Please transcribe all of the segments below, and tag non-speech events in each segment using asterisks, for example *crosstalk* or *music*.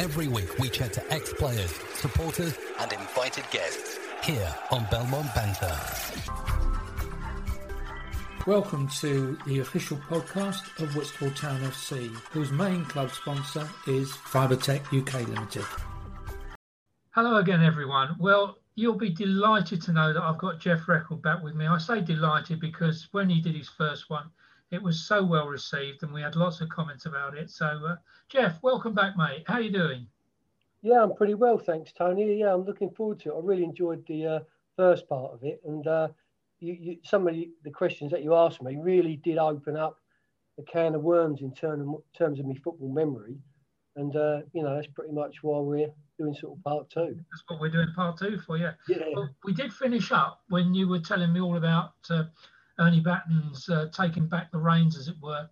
Every week we chat to ex-players, supporters and invited guests here on Belmont Banter. Welcome to the official podcast of Whitstable Town FC, whose main club sponsor is Fibertech UK Limited. Hello again, everyone. Well, you'll be delighted to know that I've got Jeff Reckell back with me. I say delighted because when he did his first one, it was so well received and we had lots of comments about it. So, uh, Geoff, welcome back, mate. How are you doing? Yeah, I'm pretty well, thanks, Tony. Yeah, I'm looking forward to it. I really enjoyed the uh, first part of it, and uh, you, you, some of the, the, questions that you asked me really did open up a can of worms in term terms of my football memory. And, uh, you know, that's pretty much why we're doing sort of part two. That's what we're doing part two for, yeah. yeah. Well, we did finish up when you were telling me all about uh, Ernie Batten's uh, taking back the reins, as it were,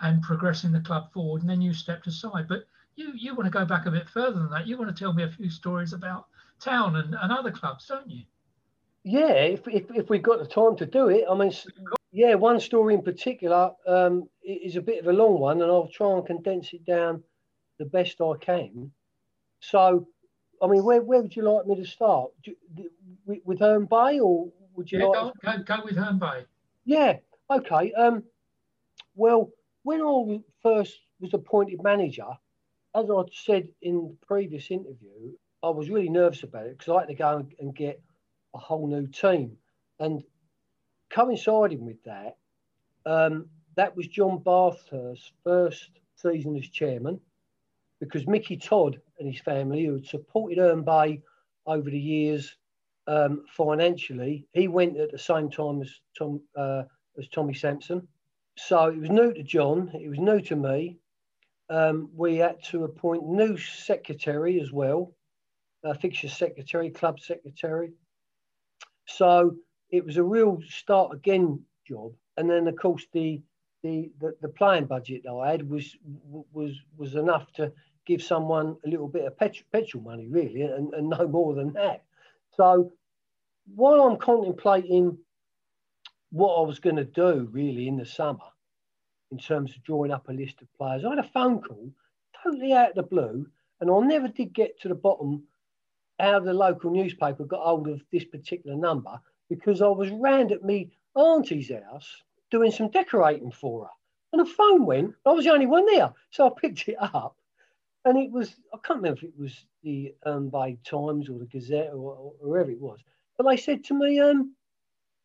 and progressing the club forward. And then you stepped aside. But you, you want to go back a bit further than that. You want to tell me a few stories about town and, and other clubs, don't you? Yeah, if, if, if we've got the time to do it. I mean, yeah, one story in particular um, is a bit of a long one, and I'll try and condense it down the best I can. So, I mean, where, where would you like me to start? You, with, with Herne Bay, or would you yeah, like? Go, go, go with Herne Bay. Yeah, okay. Um, well, when I first was appointed manager, as I said in the previous interview, I was really nervous about it because I had to go and get a whole new team. And coinciding with that, um, that was John Bathurst's first season as chairman because Mickey Todd and his family, who had supported Herne Bay over the years um, financially, he went at the same time as Tom uh, as Tommy Sampson. So it was new to John, it was new to me. Um, we had to appoint new secretary as well, a fixture secretary, club secretary. So it was a real start again job. And then of course the the the, the playing budget that I had was was was enough to give someone a little bit of petrol, petrol money really, and, and no more than that. So while I'm contemplating what I was going to do really in the summer, in terms of drawing up a list of players, I had a phone call totally out of the blue, and I never did get to the bottom how the local newspaper got hold of this particular number because I was round at me auntie's house doing some decorating for her. And the phone went, I was the only one there. So I picked it up. And it was, I can't remember if it was the um, Bay Times or the Gazette or, or, wherever it was. But they said to me, um,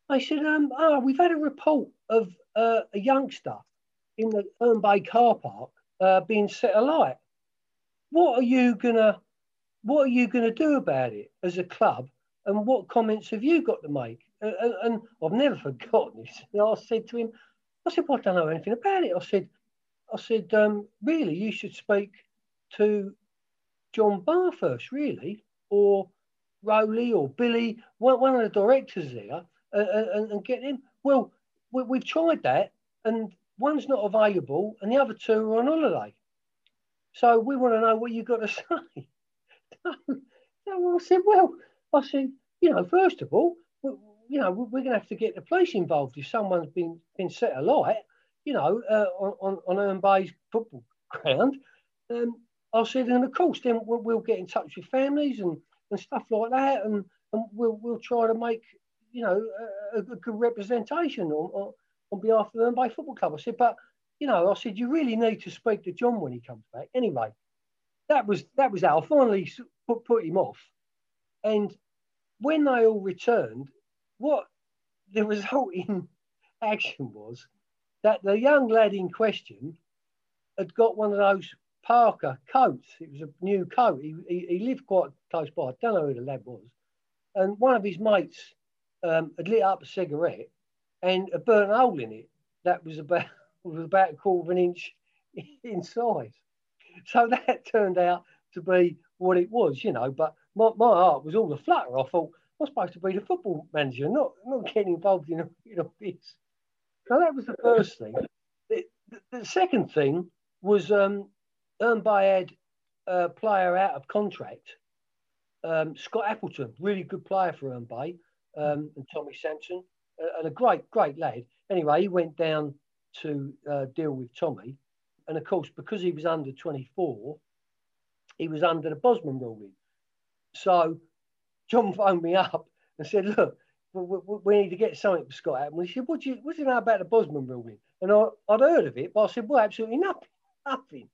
they said, um, oh, we've had a report of uh, a youngster in the Herne Bay car park uh, being set alight. What are you gonna what are you gonna do about it as a club? And what comments have you got to make? And, and, and I've never *laughs* forgotten this. And I said to him, I said, well, I don't know anything about it. I said, I said, um, really, you should speak to John Bathurst, really, or Rowley or Billy, one, of the directors there, uh, and, and, get him. Well, we, have tried that, and one's not available, and the other two are on holiday. So we want to know what you've got to *laughs* say. so I said, well, I said, you know, first of all, you know, we're going to have to get the police involved if someone's been been set alight, you know, uh, on on Herne Bay's football *laughs* ground. Um, I said, and of course, then we'll, we'll, get in touch with families and, and stuff like that, and, and we'll we'll try to make you know a, a good representation on, on, on behalf of the Bay Football Club. I said, but you know, I said you really need to speak to John when he comes back. Anyway, that was that was how I finally put, put him off, and when they all returned, what the *laughs* resulting action was that the young lad in question had got one of those Parker coats. It was a new coat. He, he, he, lived quite close by. I don't know who the lad was. And one of his mates um, had lit up a cigarette and a burnt hole in it that was about *laughs* was about a quarter of an inch *laughs* in size. So that *laughs* turned out to be what it was, you know. But my, my heart was all the flutter. I thought, I'm supposed to be the football manager, not not getting involved in, in all this. So that was the first thing. The, the, the second thing was um, Bay had a player out of contract, um, Scott Appleton, really good player for Bay, um, and Tommy Sampson, uh, and a great, great lad. Anyway, he went down to uh, deal with Tommy. And of course, because he was under 24, he was under the Bosman ruling. So John *laughs* phoned me up and said, look, we, we, need to get something for Scott Appleton. He said, what do you, what do you know about the Bosman ruling? And I, I'd heard of it, but I said, well, absolutely nothing, *laughs* nothing.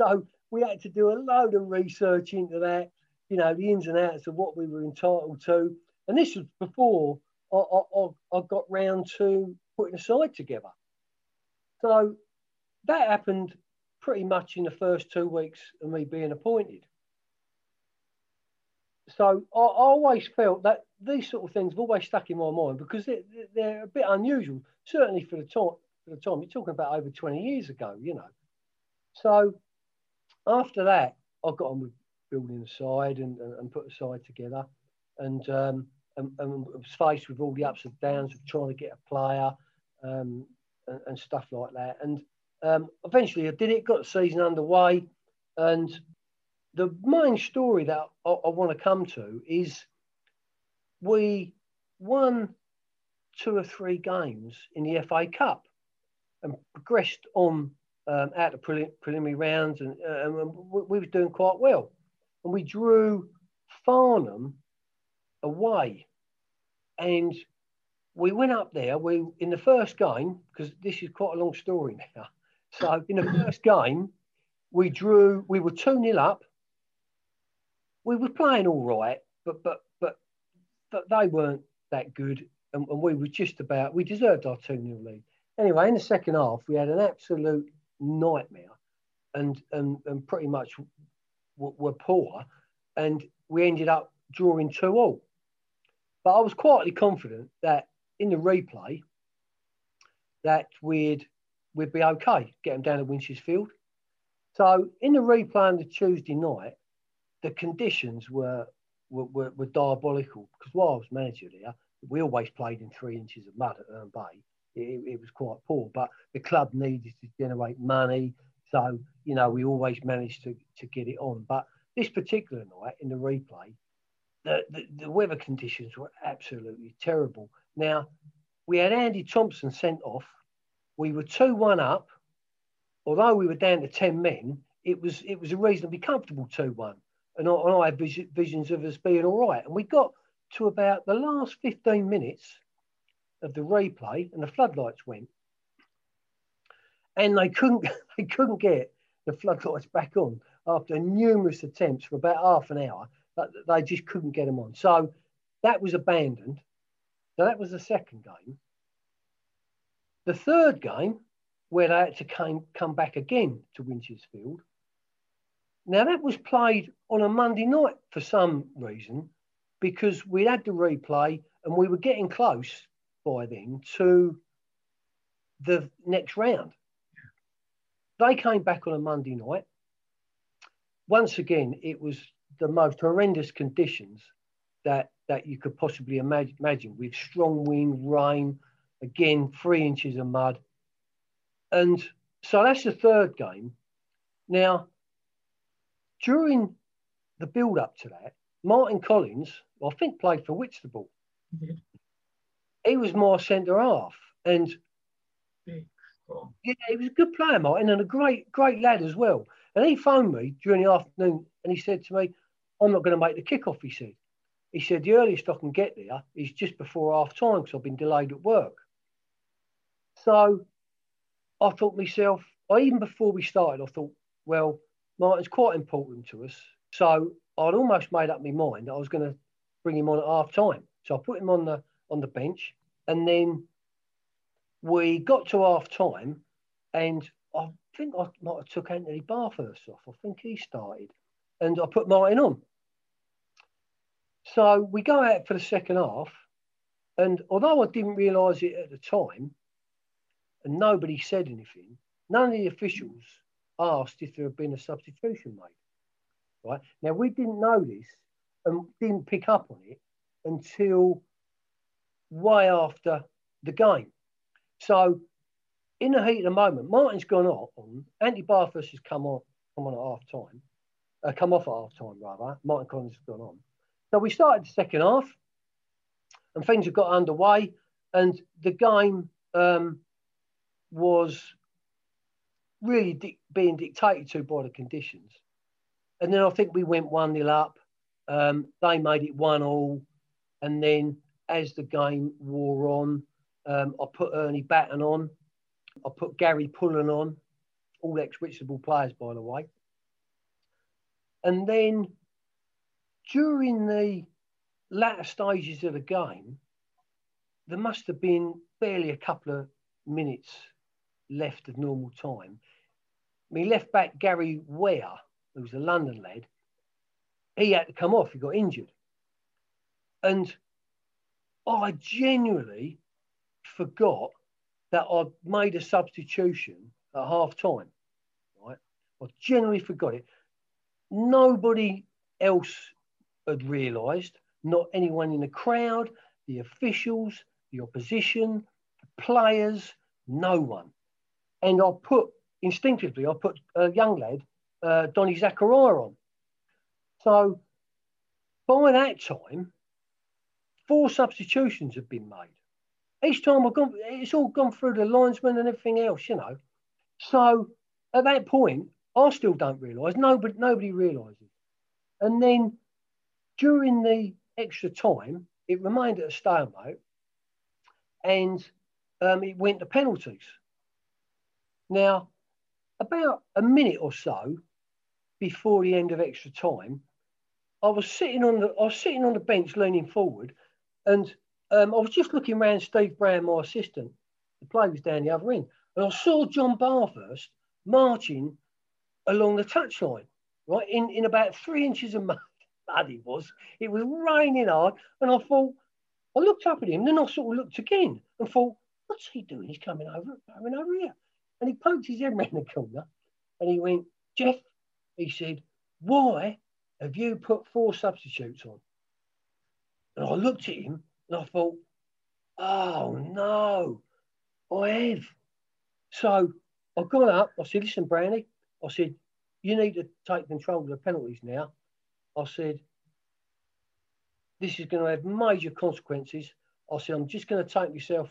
So we had to do a load of research into that, you know, the ins and outs of what we were entitled to. And this was before I, I, I got round to putting a side together. So that happened pretty much in the first two weeks of me being appointed. So I, I always felt that these sort of things have always stuck in my mind because they're, they're a bit unusual, certainly for the time. For the time you're talking about over 20 years ago, you know. So after that, I got on with building a side and, and, and put a side together, and, um, and, and was faced with all the ups and downs of trying to get a player um, and, and, stuff like that. And um, eventually, I did it, got the season underway, and the main story that I, I want to come to is we won two or three games in the FA Cup and progressed on um, out of prelim- preliminary rounds, and, uh, and we, we were doing quite well. And we drew Farnham away, and we went up there. We in the first game because this is quite a long story *laughs* now. So in the first game, we drew. We were two 0 up. We were playing all right, but but but but they weren't that good, and, and we were just about. We deserved our two 0 lead. Anyway, in the second half, we had an absolute nightmare, and and, and pretty much w- were poor, and we ended up drawing two all. But I was quietly confident that in the replay, that we'd we'd be okay, get them down to Winch's Field. So in the replay on the Tuesday night, the conditions were were, were, were diabolical because while I was manager there, we always played in three inches of mud at Herne Bay it, it was quite poor. But the club needed to generate money, so you know we always managed to to get it on. But this particular night in the replay, the, the, the weather conditions were absolutely terrible. Now we had Andy Thompson sent off. We were two one up. Although we were down to ten men, it was it was a reasonably comfortable two one. And I, and I had visions of us being all right. And we got to about the last 15 minutes of the replay and the floodlights went. And they couldn't *laughs* they couldn't get the floodlights back on after numerous attempts for about half an hour. But they just couldn't get them on. So that was abandoned. So that was the second game. The third game, where they had to came, come back again to Winch's Field. Now that was played on a Monday night for some reason, because we had the replay and we were getting close by then to the next round. They came back on a Monday night. Once again, it was the most horrendous conditions that that you could possibly imagine, with strong wind, rain, again three inches of mud, and so that's the third game. Now, during the build up to that, Martin Collins, I think, played for Whitstable. Mm-hmm he was more centre half, and yeah, he was a good player, Martin, and a great, great lad as well. And he phoned me during the afternoon, and he said to me, "I'm not going to make the kickoff." He said, "He said the earliest I can get there is just before half time because I've been delayed at work." So I thought myself, I, even before we started, I thought, well, Martin's quite important to us. So I'd almost made up my mind that I was going to bring him on at half time. So I put him on the on the bench. And then we got to half time, and I think I might have took Anthony Bathurst off. I think he started, and I put Martin on. So we go out for the second half, and although I didn't realise it at the time, and nobody said anything, none of the officials asked if there had been a substitution made. Right now, we didn't know this and didn't pick up on it until way after the game. So in the heat of the moment, Martin's gone off on. Andy Bathurst has come on, come on at half time, uh, come off at half time rather. Martin Collins has gone on. So we started the second half, and things have got underway, and the game um, was really di- being dictated to by the conditions. and then I think we went 1 0 up. Um, they made it 1 all. And then as the game wore on, um, I put Ernie Batten on. I put Gary Pullen on, all ex Whitstable players, by the way. And then during the latter stages of the game, there must have been barely a couple of minutes left of normal time. Me left back Gary Ware, who was a London lad, he had to come off. He got injured, and I genuinely forgot that I'd made a substitution at half time. Right, I genuinely forgot it. Nobody else had realised. Not anyone in the crowd, the officials, the opposition, the players, no one. And I put instinctively, I put a young lad, uh, Donny Zachariah, on. So by that time, four substitutions have been made. Each time I've gone, it's all gone through the linesman and everything else, you know. So at that point, I still don't realise. Nobody, nobody realises. And then during the extra time, it remained at a stalemate, and um, it went to penalties. Now, about a minute or so before the end of extra time, I was sitting on the I was sitting on the bench leaning forward, and um, I was just looking around Steve Brown, my assistant. The play was down the other end, and I saw John Bathurst marching along the touchline, right in, in about three inches of mud. *laughs* Mud it was. It was raining hard, and I thought I looked up at him. Then I sort of looked again and thought, "What's he doing? He's coming over, coming over here." And he poked his head around the corner, and he went, "Jeff," he said, "Why have you put four substitutes on? And I looked at him and I thought, oh no, I have. So I got up, I said, listen, Brownie, I said, you need to take control of the penalties now. I said, this is going to have major consequences. I said, I'm just going to take myself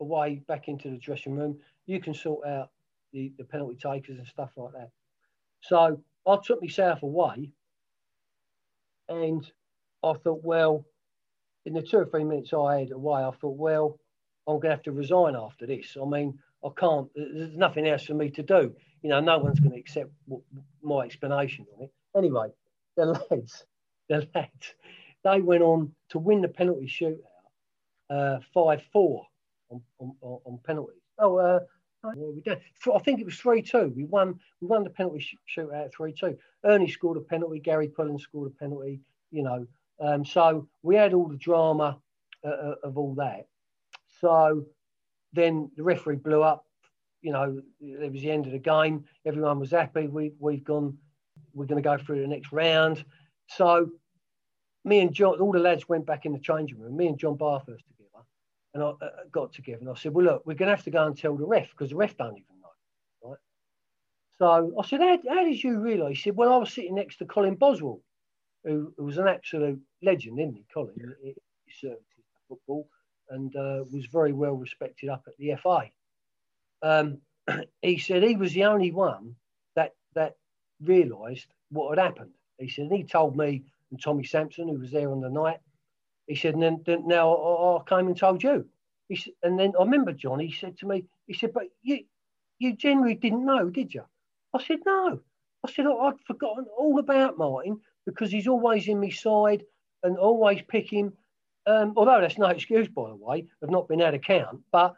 away back into the dressing room. You can sort out the, the penalty takers and stuff like that. So I took myself away and I thought, well, in the two or three minutes I had away, I thought, well, I'm going to have to resign after this. I mean, I can't, there's nothing else for me to do. You know, no one's going to accept my explanation on it. Anyway, the lads, *laughs* the lads, they went on to win the penalty shootout uh, 5 4 on, on, on penalties. Oh, uh, we did. I think it was 3 2. We won we won the penalty shootout 3 2. Ernie scored a penalty, Gary Pullen scored a penalty, you know. Um, so we had all the drama uh, uh, of all that. So then the referee blew up, you know, it was the end of the game. Everyone was happy. We, we've gone, we're going to go through the next round. So me and John, all the lads went back in the changing room, me and John Bathurst together, and I uh, got together and I said, well, look, we're going to have to go and tell the ref because the ref don't even know." Right? so I said, how, how did you realise? He said, well, I was sitting next to Colin Boswell, who, who was an absolute legend, isn't he, Colin? Yeah. He, he served football and uh, was very well respected up at the FA. Um, *clears throat* he said he was the only one that that realised what had happened. He said, and he told me and Tommy Sampson, who was there on the night, he said, and then, then now I, I, came and told you. He said, and then I remember John, he said to me, he said, but you, you generally didn't know, did you? I said, no. I said, I'd forgotten all about Martin because he's always in my side and always pick him. Um, although that's no excuse, by the way, of not being out of count. But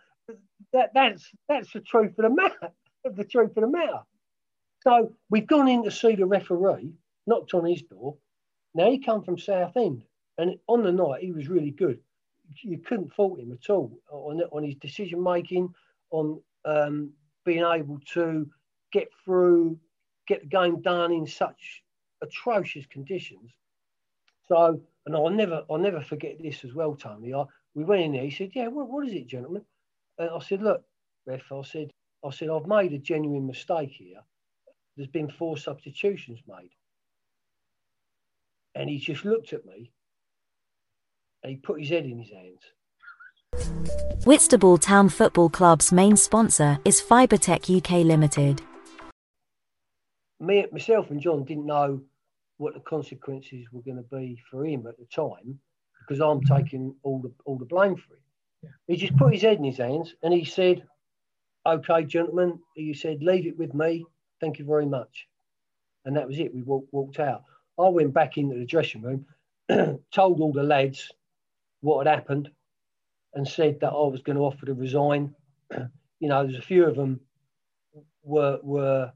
that, that's that's the truth of the matter. *laughs* the truth of the matter. So we've gone in to see the referee, knocked on his door. Now he come from Southend, and on the night he was really good. You couldn't fault him at all on on his decision making, on um, being able to get through, get the game done in such atrocious conditions. So, and I'll never, I'll never forget this as well, Tony. I, we went in there. He said, "Yeah, what, what is it, gentlemen?" And I said, "Look, ref," I said, "I said I've made a genuine mistake here. There's been four substitutions made." And he just looked at me and he put his head in his hands. Whitstable Town Football Club's main sponsor is Fibertech UK Limited me, myself and John didn't know what the consequences were going to be for him at the time because I'm mm-hmm. taking all the all the blame for it. Yeah. He just put his head in his hands and he said, "Okay, gentlemen," he said, "leave it with me. Thank you very much." And that was it. We walked, walked out. I went back into the dressing room, *clears throat* told all the lads what had happened, and said that I was going to offer to resign. *clears throat* you know, there's a few of them were were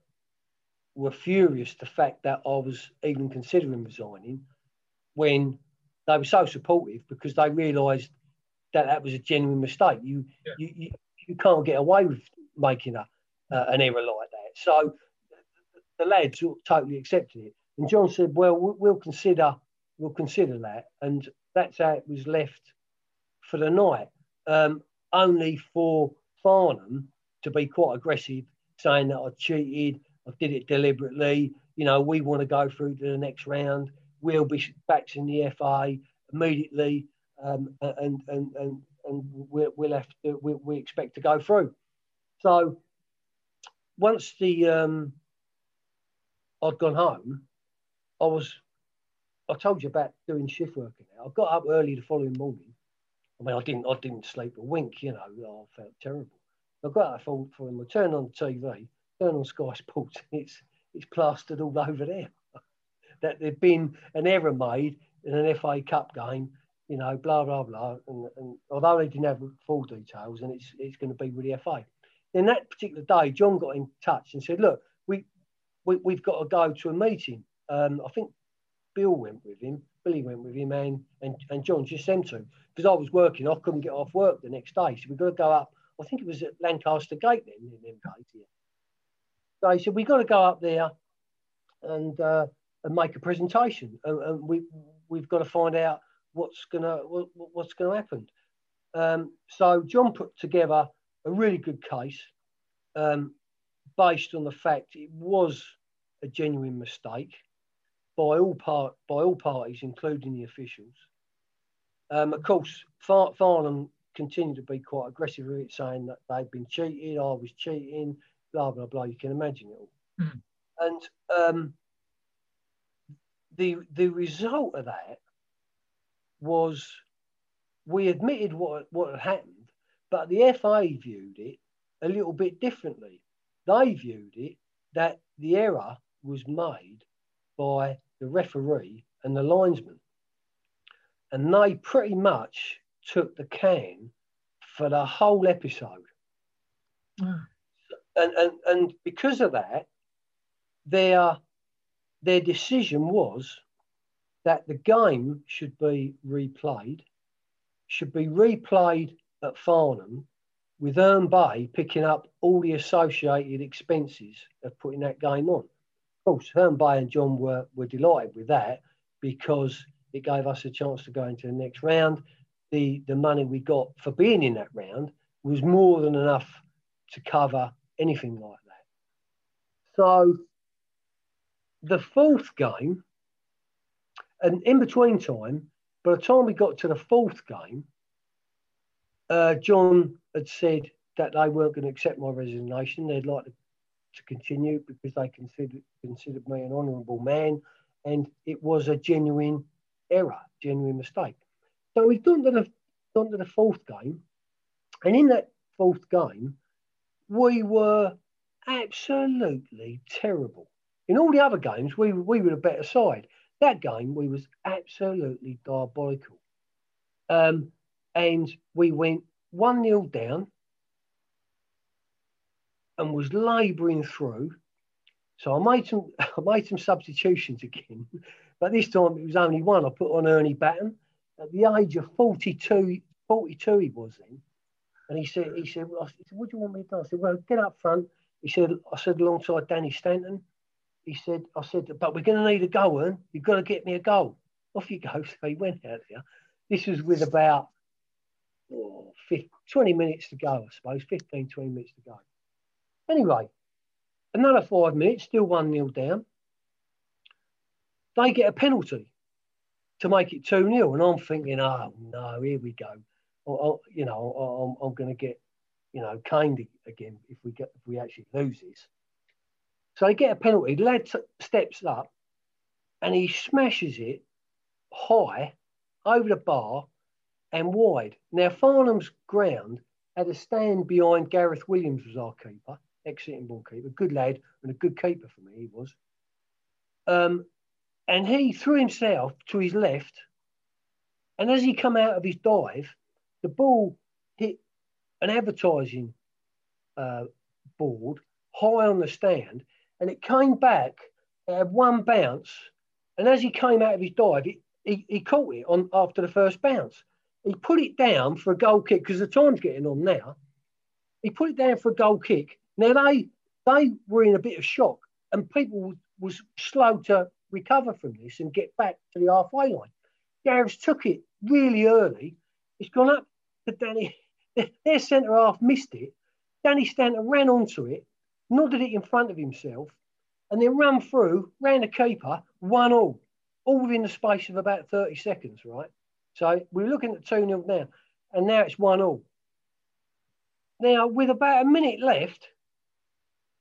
were furious the fact that I was even considering resigning when they were so supportive because they realised that that was a genuine mistake. You, yeah. you, you, you can't get away with making a, uh, an error like that. So the lads totally accepted it. And John said, "Well, we'll consider, we'll consider that." And that's how it was left for the night. Um, only for Farnham to be quite aggressive, saying that I cheated, I did it deliberately. You know, we want to go through to the next round. We'll be back in the FA immediately, um, and and and and we'll, we'll have to, we, we expect to go through. So once the um, I'd gone home, I was I told you about doing shift working. I got up early the following morning. I mean, I didn't I didn't sleep a wink. You know, I felt terrible. I got up for, for him. I turned on the TV, turn on Sky Sports, *laughs* it's it's plastered all over there *laughs* that there'd been an error made in an FA Cup game, you know, blah blah blah. And, and although they didn't have full details, and it's it's going to be with the FA. Then that particular day, John got in touch and said, "Look, we, we have got to go to a meeting. Um, I think Bill went with him, Billy went with him, and and, and John just sent to because I was working. I couldn't get off work the next day, so we've got to go up. I think it was at Lancaster Gate then, in them days. He said, we've got to go up there and uh, and make a presentation, and, and, we we've got to find out what's gonna what, what's gonna happen. Um, so John put together a really good case um, based on the fact it was a genuine mistake by all part by all parties, including the officials. Um, of course, Far- Farnham continued to be quite aggressive with it, saying that they'd been cheated, I was cheating, blah blah blah. You can imagine it all. Mm. And um, the the result of that was we admitted what what had happened, but the FA viewed it a little bit differently. They viewed it that the error was made by the referee and the linesman, and they pretty much took the can for the whole episode. Mm and, and, and because of that, their, their decision was that the game should be replayed, should be replayed at Farnham with Herne Bay picking up all the associated expenses of putting that game on. Of course, Herne Bay and John were, were delighted with that because it gave us a chance to go into the next round. The, the money we got for being in that round was more than enough to cover anything like that. So the fourth game, and in between time, by the time we got to the fourth game, uh, John had said that they weren't going to accept my resignation. They'd like to, to continue because they considered considered me an honourable man, and it was a genuine error, genuine mistake. So we've done to the gone to the fourth game, and in that fourth game, we were absolutely terrible. In all the other games, we, we were the better side. That game, we was absolutely diabolical. Um, and we went 1 0 down and was labouring through. So I made some *laughs* I made some substitutions again, *laughs* but this time it was only one. I put on Ernie Batten at the age of 42, 42 he was then. And he said, he said, well, I said, what do you want me to do? I said, well, get up front. He said, I said, alongside Danny Stanton. He said, I said, but we're going to need a goal, and you've got to get me a goal. Off you go. *laughs* So he went out there. This was with about oh, 50, 20 minutes to go, I suppose, 15, 20 minutes to go. Anyway, another five minutes, still 1 0 down. They get a penalty to make it 2 0. And I'm thinking, oh, no, here we go or, you know, I'm, I'm going to get, you know, caned again if we get if we actually lose this. So they get a penalty. Lad steps up and he smashes it high over the bar and wide. Now, Farnham's ground had a stand behind Gareth Williams was our keeper, ex-Sittingbourne ball keeper, good lad and a good keeper for me, he was. Um, and he threw himself to his left, and as he come out of his dive, the ball hit an advertising uh, board high on the stand, and it came back at one bounce. And as he came out of his dive, he, he caught it on after the first bounce. He put it down for a goal kick because the time's getting on now. He put it down for a goal kick. Now they they were in a bit of shock, and people was, was slow to recover from this and get back to the halfway line. Gareth took it really early. It's gone up Danny. Their centre half missed it. Danny Stanton ran onto it, nodded it in front of himself, and then ran through, ran the keeper, one all, all within the space of about 30 seconds, right? So we're looking at 2 0 now, and now it's 1 all. Now, with about a minute left,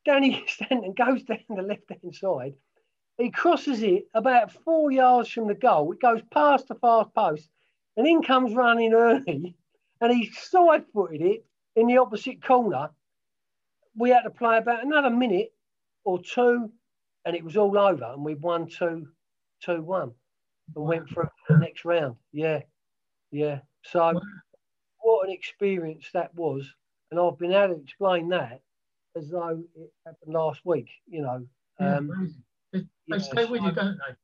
Danny *laughs* Stanton goes down the left hand side. He crosses it about four yards from the goal. It goes past the fast post, and in comes running Ernie, and he side footed it in the opposite corner. We had to play about another minute or two, and it was all over, and we won 2 2 1 and went through the next round. Yeah, yeah. So, what an experience that was. And I've been able to explain that as though it happened last week, you know. Um, yeah, they, stay with you, don't they?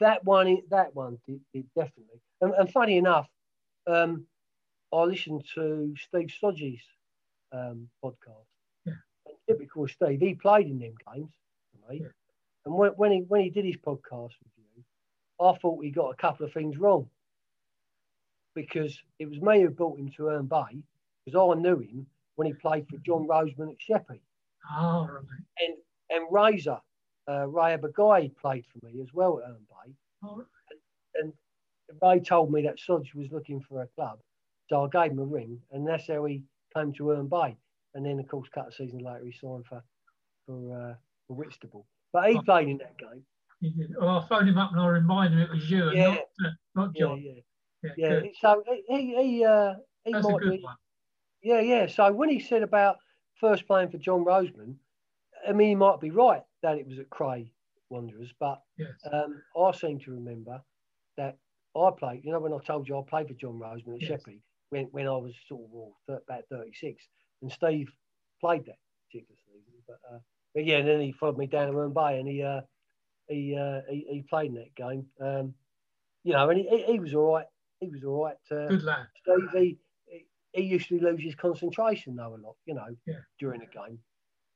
That one, that one, it, it definitely. And, and, funny enough, um, I listened to Steve Stodgy's um, podcast. Yeah. And typical Steve, he played in them games, right? Yeah. And when, when he when he did his podcast with you, I thought he got a couple of things wrong because it was me who brought him to Herne Bay because I knew him when he played for John Roseman at Sheppey. Oh, right. And and Razor, uh, Ray Abagai played for me as well at Herne Bay. Oh, right. and, and Ray told me that Sodge was looking for a club. So I gave him a ring, and that's how he came to Herne Bay. And then, of course, a couple of seasons later, he signed for for, uh, for Whitstable. But he oh. played in that game. He did. Oh, I phoned him up and I reminded him it was you and yeah. not, uh, not John. Yeah, yeah. yeah, yeah. So he, he, uh, he That's might a good be, one. Yeah, yeah. So when he said about first playing for John Roseman, I mean, he might be right that it was at Cray Wanderers, but yes. um, I seem to remember that I played, you know, when I told you I played for John Roseman at yes. Sheppey when, when I was sort of well, about 36, and Steve played that particular season. But, uh, but yeah, and then he followed me down to Bay and he, uh, he, uh, he, he played in that game. Um, you know, and he, he, he was all right. He was all right. Uh, Good lad. Steve, he, he usually loses concentration though a lot, you know, yeah. during a game.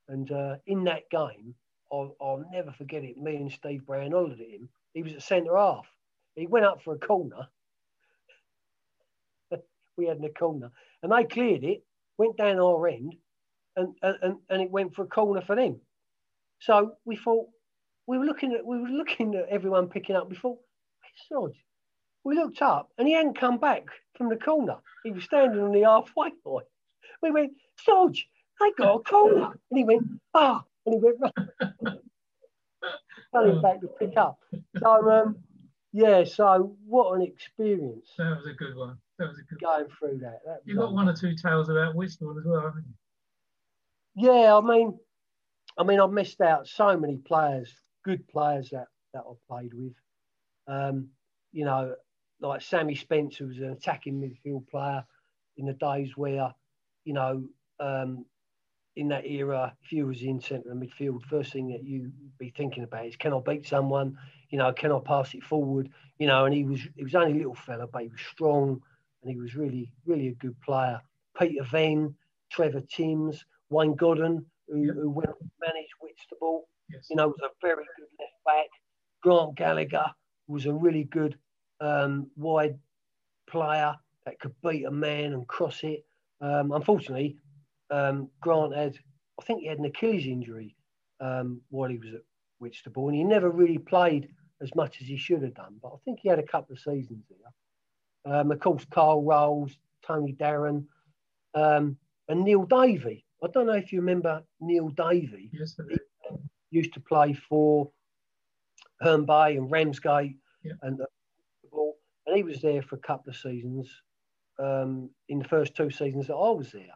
And uh, in that game, I'll, I'll, never forget it. Me and Steve Brown hollered at him. He was at centre half. He went up for a corner. We had in a corner, and they cleared it, went down our end, and, and and it went for a corner for them. So we thought we were looking at we were looking at everyone picking up. We thought, Sod, we looked up and he hadn't come back from the corner. He was standing on the halfway line. We went, Sodge, I got a corner. And he went, ah, and he went, running *laughs* back to pick up. So, um, yeah, so what an experience. That was a good one. That was a good Going through that. that You've got one or two tales about Whitstable as well, haven't you? Yeah, I mean, I mean, I've missed out so many players, good players that, that I've played with. Um, you know, like Sammy Spencer was an attacking midfield player in the days where, you know, um, in that era, if you was in centre of midfield, first thing that you'd be thinking about is can I beat someone? You know, can I pass it forward? You know, and he was he was only a little fella, but he was strong and he was really, really a good player. Peter Vane, Trevor Timms, Wayne Godden, who, who went on to manage Whitstable, yes. you know, was a very good left back. Grant Gallagher was a really good um, wide player that could beat a man and cross it. Um, unfortunately, um, Grant had, I think he had an Achilles injury um, while he was at Whitstable, and he never really played as much as he should have done. But I think he had a couple of seasons there. Um, of course, Carl Rolls, Tony Darren, um, and Neil Davey. I don't know if you remember Neil Davey. Yes, he used to play for Herne Bay and Ramsgate Yeah. and uh, and he was there for a couple of seasons um, in the first two seasons that I was there.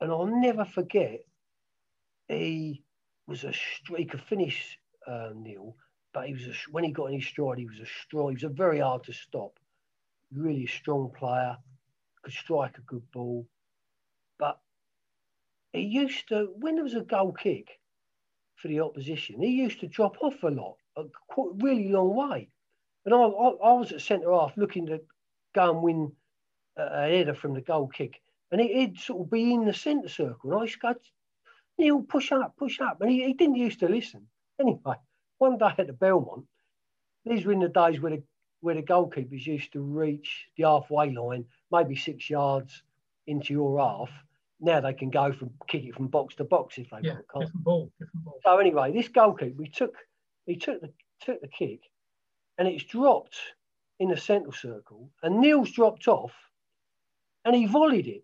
And I'll never forget, he was a str- he could finish uh, Neil, but he was a, when he got in his stride, he was a strong. He was a very hard to stop. Really strong player, could strike a good ball, but he used to when there was a goal kick for the opposition, he used to drop off a lot, a really long way. And I, I, I was at centre half looking to go and win a, header from the goal kick, and he, he'd sort of be in the centre circle, and I used to go, Neil, push up, push up, and he, he didn't used to listen. Anyway, one day at the Belmont, these were in the days where the where the goalkeepers used to reach the halfway line, maybe six yards into your half. Now they can go from kick it from box to box if they Yeah, want. different ball, different ball. so anyway, this goalkeeper, he took he took the took the kick, and it's dropped in the central circle, and Neil's dropped off, and he volleyed it,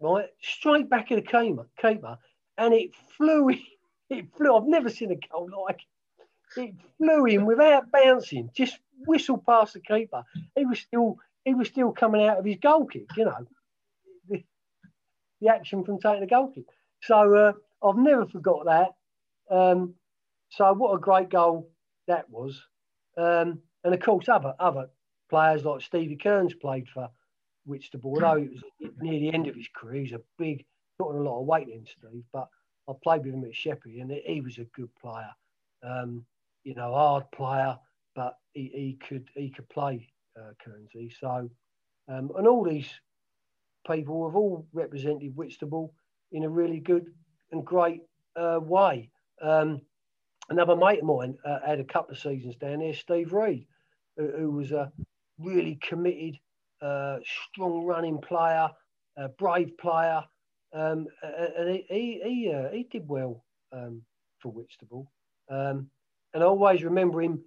right straight back at the keeper, keeper, and it flew. in- *laughs* It flew. I've never seen a goal like it. It flew in without bouncing, just whistled past the keeper. He was still he was still coming out of his goal kick, you know, the, the action from taking a goal kick. So uh, I've never forgot that. Um, so what a great goal that was. Um, and of course, other other players like Stevie Kearns played for Whitstable, although it was near the end of his career. He's a big, put on a lot of weight in Steve, but I played with him at Sheppey and he was a good player. Um, you know, hard player, but he, he could he could play uh. So, um, and all these people have all represented Whitstable in a really good and great uh, way. Um, another mate of mine uh, had a couple of seasons down there, Steve Reed, who, who was a really committed, uh, strong running player, a brave player, um, and he he he, uh, he did well um, for Whitstable. Um, and I always remember him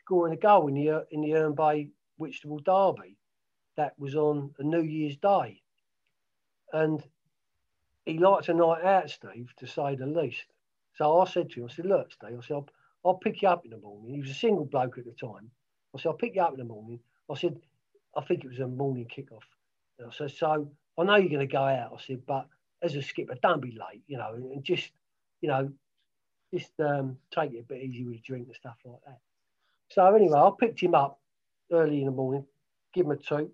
scoring a goal in the uh, in the Herne Bay Whitstable derby. That was on a New Year's Day, and he liked a night out, Steve, to say the least. So I said to him, I said, look, Steve, I said, I'll, I'll pick you up in the morning. He was a single bloke at the time. I said, I'll pick you up in the morning. I said, I think it was a morning kickoff. And I said, so I know you're going to go out. I said, but as a skipper, don't be late, you know, and just, you know, just um, take it a bit easy with a drink and stuff like that. So anyway, I picked him up early in the morning, give him a two.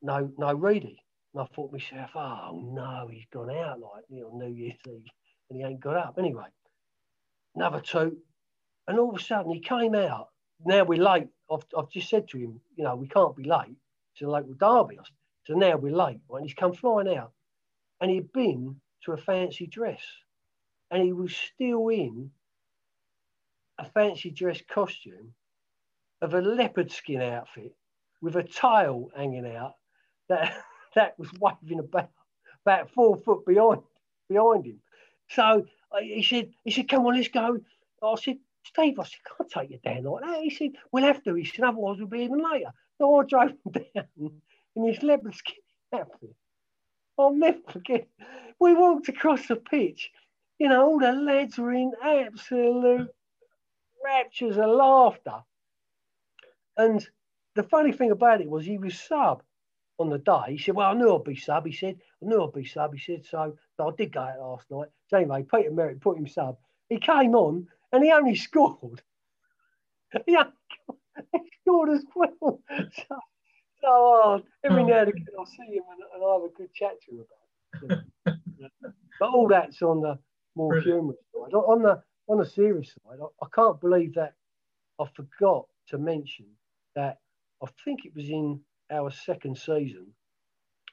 No, no Reedy. And I thought myself, oh no, he's gone out like you know, New Year's Eve and he ain't got up. Anyway, another two. And all of a sudden he came out. Now we're late. I've, I've just said to him, you know, we can't be late to the local derby. So now we're late. Right? And he's come flying out. And he'd been to a fancy dress. And he was still in a fancy dress costume of a leopard skin outfit with a tail hanging out that *laughs* that was waving about about four foot behind behind him. So uh, he said, he said, come on, let's go. I said, Steve, I said, can't take you down like that. He said, we'll have to. He said, otherwise we'll be even later. So I drove him *laughs* down in this leopard skin outfit. I'll never forget. We walked across the pitch. You know, all the lads were in absolute raptures of laughter. And the funny thing about it was he was sub on the day. He said, Well, I knew I'd be sub. He said, I knew I'd be sub. He said, So, so I did go out last night. So anyway, Peter Merritt put him sub. He came on and he only *laughs* scored. he, only, scored *laughs* as well. *laughs* So, so hard. Every oh. now and again I'll see him and, and I'll have a good chat to him about it. but all that's on the more Brilliant. humorous side. On- On the on the serious side, I, I can't believe that I forgot to mention that I think it was in our second season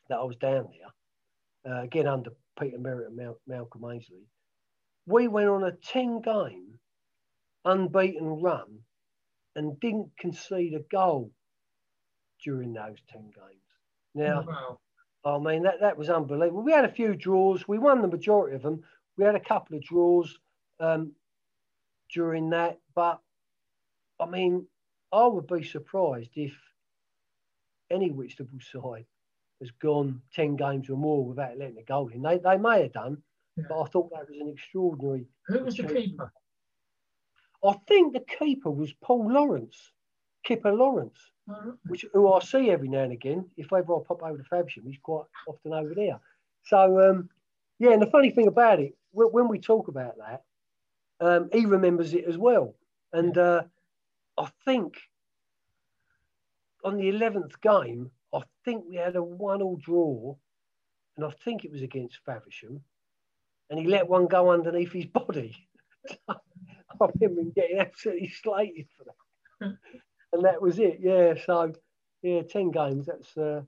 that I was down there, uh, again under Peter Merritt and Mal- Malcolm Ainsley. We went on a 10 game unbeaten run and didn't concede a goal during those 10 games. Now, wow. I mean, that, that was unbelievable. We had a few draws. We won the majority of them. We had a couple of draws um, during that. But, I mean, I would be surprised if any Whitstable side has gone 10 games or more without letting a goal in. They, they may have done, Yeah. but I thought that was an extraordinary. Who was the keeper? I think the keeper was Paul Lawrence, Kipper Lawrence, Oh, which who I see every now and again. If ever I pop over to Faversham, he's quite often over there. So um, yeah, and the funny thing about it, when, we talk about that, um, he remembers it as well. And uh, I think on the eleventh game, I think we had a one-all draw, and I think it was against Faversham, and he let one go underneath his body. I remember him getting absolutely slated for that, *laughs* and that was it. Yeah, so yeah, ten games. That's uh,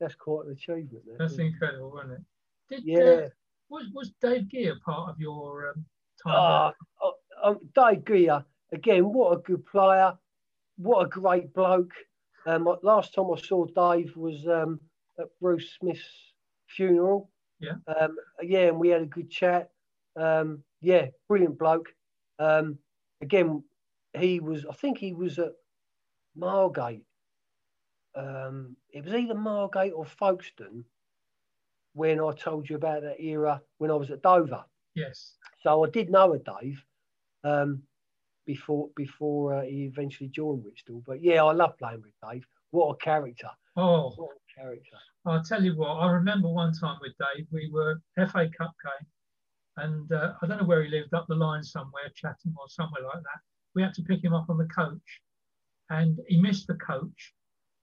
that's quite an achievement. That, That's incredible, wasn't it? Did, Yeah. uh, was was Dave Gear part of your um, time? Ah, oh, um, Dave Gear, again, what a good player. What a great bloke. Um, last time I saw Dave was um, at Bruce Smith's funeral. Yeah. Um, yeah, and we had a good chat. Um, yeah, brilliant bloke. Um, again, he was, I think he was at Margate. Um, it was either Margate or Folkestone when I told you about that era when I was at Dover. yes. So I did know a Dave um, before before uh, he eventually joined Whitstable. But yeah, I love playing with Dave. What a character! Oh, What a character! I'll tell you what. I remember one time with Dave, we were FA Cup game, and uh, I don't know where he lived, up the line somewhere, Chatham or somewhere like that. We had to pick him up on the coach, and he missed the coach.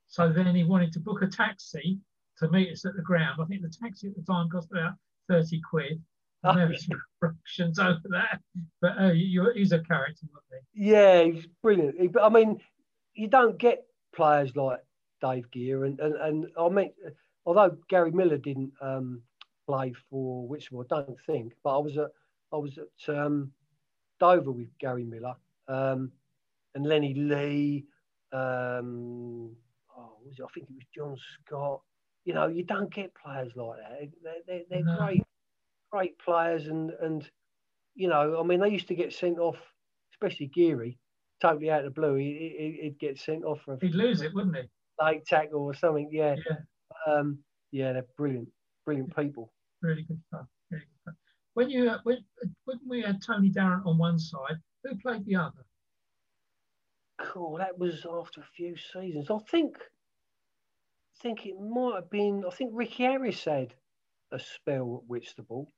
So then he wanted to book a taxi to meet us at the ground. I think the taxi at the time cost about thirty quid. And *laughs* there was fractions over that. But uh, you, he's a character, wasn't he? Yeah, he's brilliant. He- But I mean, you don't get players like Dave Gear, and and, and I mean, although Gary Miller didn't um, play for Whitstable, I don't think. But I was at I was at um, Dover with Gary Miller um, and Lenny Lee. Um, oh, was it? I think it was John Scott. You know, you don't get players like that. They're, they're, they're No. great, great players, and and you know, I mean, they used to get sent off, especially Geary, totally out of the blue. He, he'd get sent off for a He'd lose it, wouldn't he? late tackle or something. Yeah, Yeah. um, yeah, they're brilliant, brilliant people. Really good stuff. Really good. When you uh, when when we had Tony Darrant on one side, who played the other? Cool. That was after a few seasons. I think, think it might have been. I think Ricky Harris had a spell at Whitstable.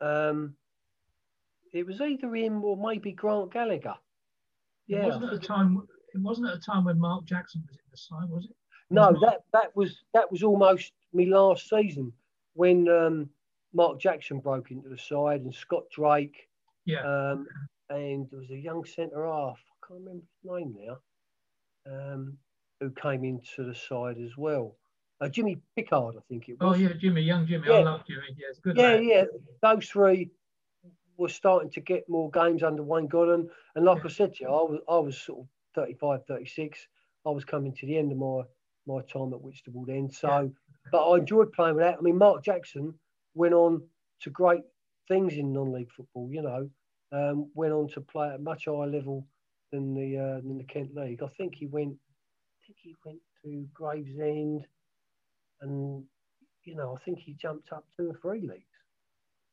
Um, it was either him or maybe Grant Gallagher. Yeah. It wasn't at a time. It wasn't at a time when Mark Jackson was in the side, was it? No, was that that was that was almost me last season when um, Mark Jackson broke into the side and Scott Drake Yeah. um, and there was a young centre half. I can't remember his name now. Um, who came into the side as well? Uh, Jimmy Pickard, I think it was. oh yeah, Jimmy, young Jimmy. I love Jimmy. Yeah, it's good. yeah, lad. yeah. Those three were starting to get more games under Wayne Godden. And like I said to you, I was I was sort of 35, 36. I was coming to the end of my my time at Whitstable then. So, Yeah. but I enjoyed playing with that. I mean, Mark Jackson went on to great things in non-league football. You know, um, went on to play at a much higher level than the uh, than the Kent League. I think he went. Think he went to Gravesend, and you know, I think he jumped up two or three leagues.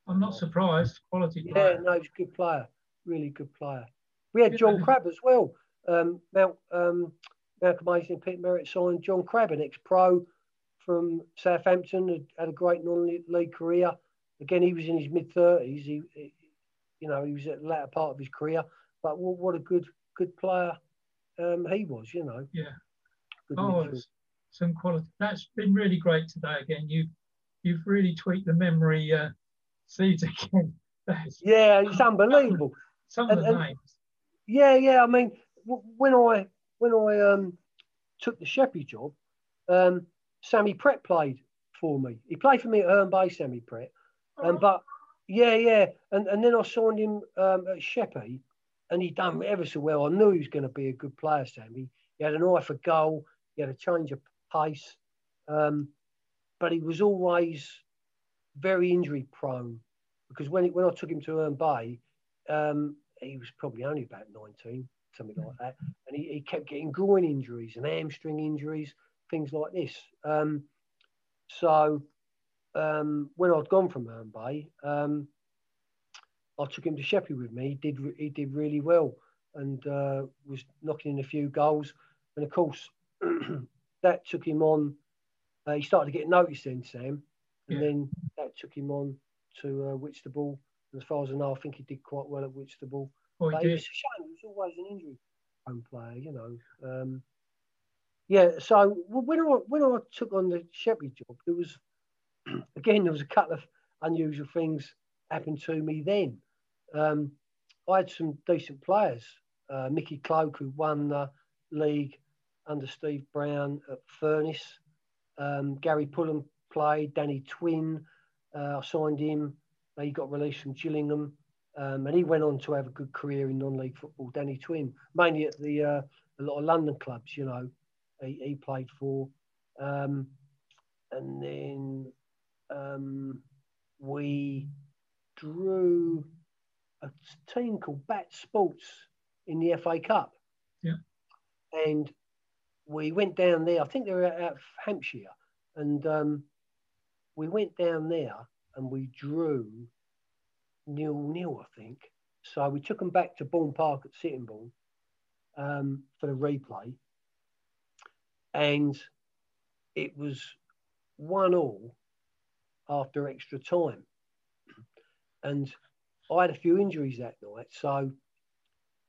I'm not surprised. Quality Yeah, player. no, he's a good player, really good player. We had John Crabb as well. Um, Mount, um, Malcolm Mason and Pete Merritt signed John Crabb, an ex-pro from Southampton, had, had a great non-league career. Again, he was in his mid thirties. He, he- you know, he was at the latter part of his career. But what, what a good, good player um, he was. You know, Yeah. Good Oh, it's some quality. That's been really great today. Again, you you've really tweaked the memory uh, seeds *laughs* again. Yeah, it's unbelievable. some of the and- names. Yeah, yeah. I mean, when I when I um, took the Sheppey job, um, Sammy Brett played for me. He played for me at Herne Bay, Sammy Brett. Um, but yeah, yeah. And and then I signed him um, at Sheppey, and he done ever so well. I knew he was going to be a good player, Sammy. He had an eye for goal. He had a change of pace, um, but he was always very injury prone. Because when he, when I took him to Herne Bay, um, he was probably only about 19, something like that. And he, he kept getting groin injuries and hamstring injuries, things like this. Um, so um, when I'd gone from Herne Bay, um, I took him to Sheppey with me. He did, he did really well. and uh, was knocking in a few goals. And of course, *clears throat* that took him on. Uh, he started to get noticed then, Sam, and yeah. then that took him on to uh, Whitstable. And as far as I know, I think he did quite well at Whitstable. Oh, but it was a shame. He was always an injury prone player, you know. Um, yeah, so when I when I took on the Sheppey job, there was *clears throat* again there was a couple of unusual things happened to me then. Um, I had some decent players. Uh, Mickey Cloak, who won the league under Steve Brown at Furness. Um, Gary Pullen played. Danny Twin, uh, I signed him. He got released from Gillingham. Um, and he went on to have a good career in non-league football. Danny Twin, mainly at the uh, a lot of London clubs, you know, he, he played for. Um, and then um, we drew a team called BAT Sports in the FA Cup. Yeah. And we went down there. I think they were out of Hampshire, and um, we went down there and we drew nil nil. I think. So we took them back to Bourne Park at Sittingbourne um, for the replay, and it was one all after extra time, and I had a few injuries that night, so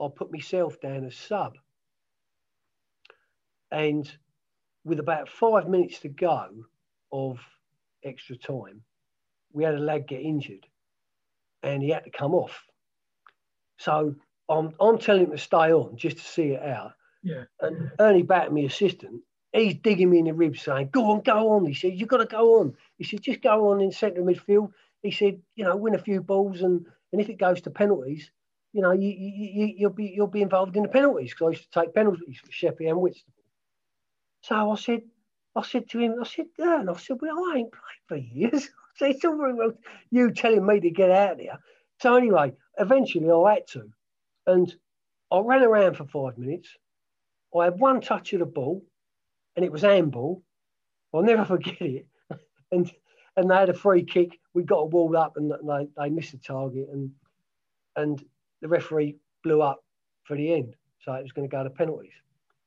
I put myself down as sub. And with about five minutes to go of extra time, we had a lad get injured and he had to come off. So I'm, I'm telling him to stay on just to see it out. Yeah. And Ernie Batt, my assistant, he's digging me in the ribs saying, Go on, go on. He said, You've got to go on. He said, Just go on in centre midfield. He said, You know, win a few balls and, and if it goes to penalties, you know, you, you, you'll be you'll be involved in the penalties because I used to take penalties for Sheppey and Whitstable. So I said, I said to him, I said, and I said, well, I ain't played for years. *laughs* I said, it's all very well you telling me to get out of there. So anyway, eventually I had to, and I ran around for five minutes. I had one touch of the ball, and it was handball. I'll never *laughs* forget it. and and they had a free kick. We got a wall up, and they, they missed the target, and and the referee blew up for the end. So it was going to go to penalties.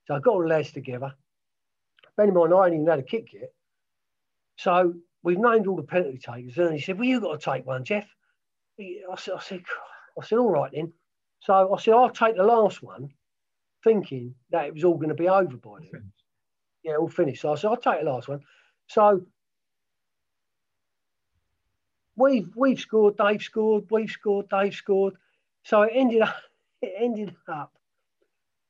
So I got all the lads together. Bear in mind, I hadn't even had a kick yet. So we've named all the penalty takers. And he said, Well, you've got to take one, Jeff. I said, I said, I said, all right then. So I said, I'll take the last one, thinking that it was all going to be over by then. Yeah, all finished. So I said, I'll take the last one. So we've we've scored, Dave scored, we've scored, Dave scored. So it ended up *laughs* it ended up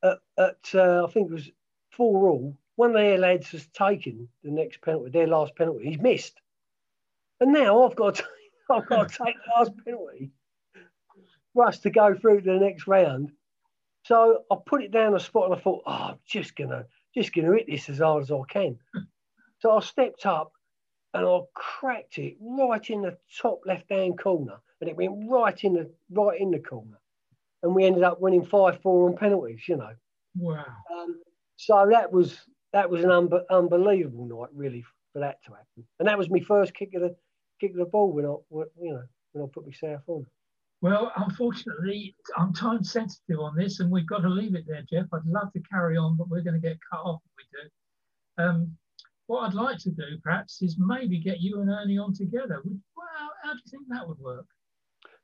at, at uh, I think it was four all. One of their lads has taken the next penalty, their last penalty. He's missed, and now I've got to, *laughs* I've got to take the last penalty for us to go through to the next round. So I put it down a spot and I thought, oh, I'm just gonna just gonna hit this as hard as I can. So I stepped up and I cracked it right in the top left hand corner and it went right in the right in the corner, and we ended up winning five four on penalties. You know. Wow. Um, so that was that was an un- unbelievable night, really, for that to happen. And that was my first kick of the kick of the ball when I you know when I put myself on. Well, unfortunately, I'm time sensitive on this, and we've got to leave it there, Jeff. I'd love to carry on, but we're going to get cut off if we do. Um, what I'd like to do, perhaps, is maybe get you and Ernie on together. Would, well, how do you think that would work?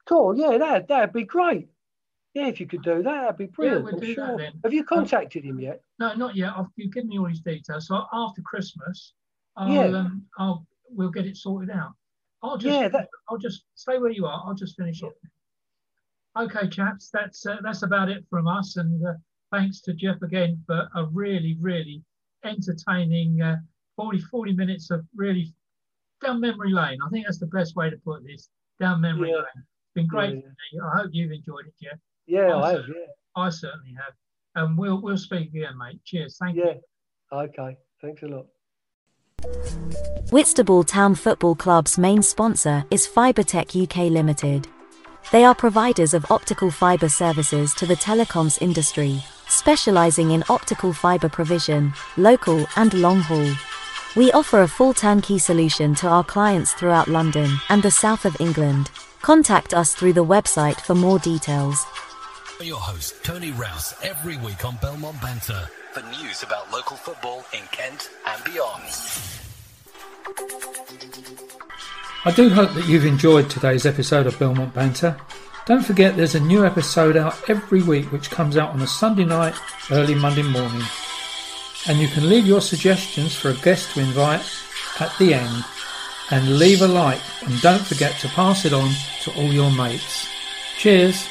Cool. Yeah, that that'd be great. Yeah, if you could do that, that'd be brilliant. Yeah, we'll do sure. that then. Have you contacted um, him yet? No, not yet. I've, you've given me all his details. So after Christmas, I'll, yeah. Um, I'll we'll get it sorted out. I'll just yeah, that... I'll just stay where you are. I'll just finish it. Okay, chaps, that's uh, that's about it from us. And uh, thanks to Jeff again for a really, really entertaining uh, 40, 40 minutes of really down memory lane. I think that's the best way to put this. Down memory yeah. lane It's been great yeah. I hope you've enjoyed it, Jeff. Yeah, I, I have. Yeah, I certainly have. And we'll we'll speak again, mate. Cheers. Thank yeah. you. Okay. Thanks a lot. Whitstable Town Football Club's main sponsor is Fibertech UK Limited. They are providers of optical fiber services to the telecoms industry, specializing in optical fiber provision, local and long haul. We offer a full turnkey solution to our clients throughout London and the south of England. Contact us through the website for more details. Your host, Tony Rouse, every week on Belmont Banter for news about local football in Kent and beyond. I do hope that you've enjoyed today's episode of Belmont Banter. Don't forget there's a new episode out every week which comes out on a Sunday night, early Monday morning. And you can leave your suggestions for a guest to invite at the end and leave a like and don't forget to pass it on to all your mates. Cheers!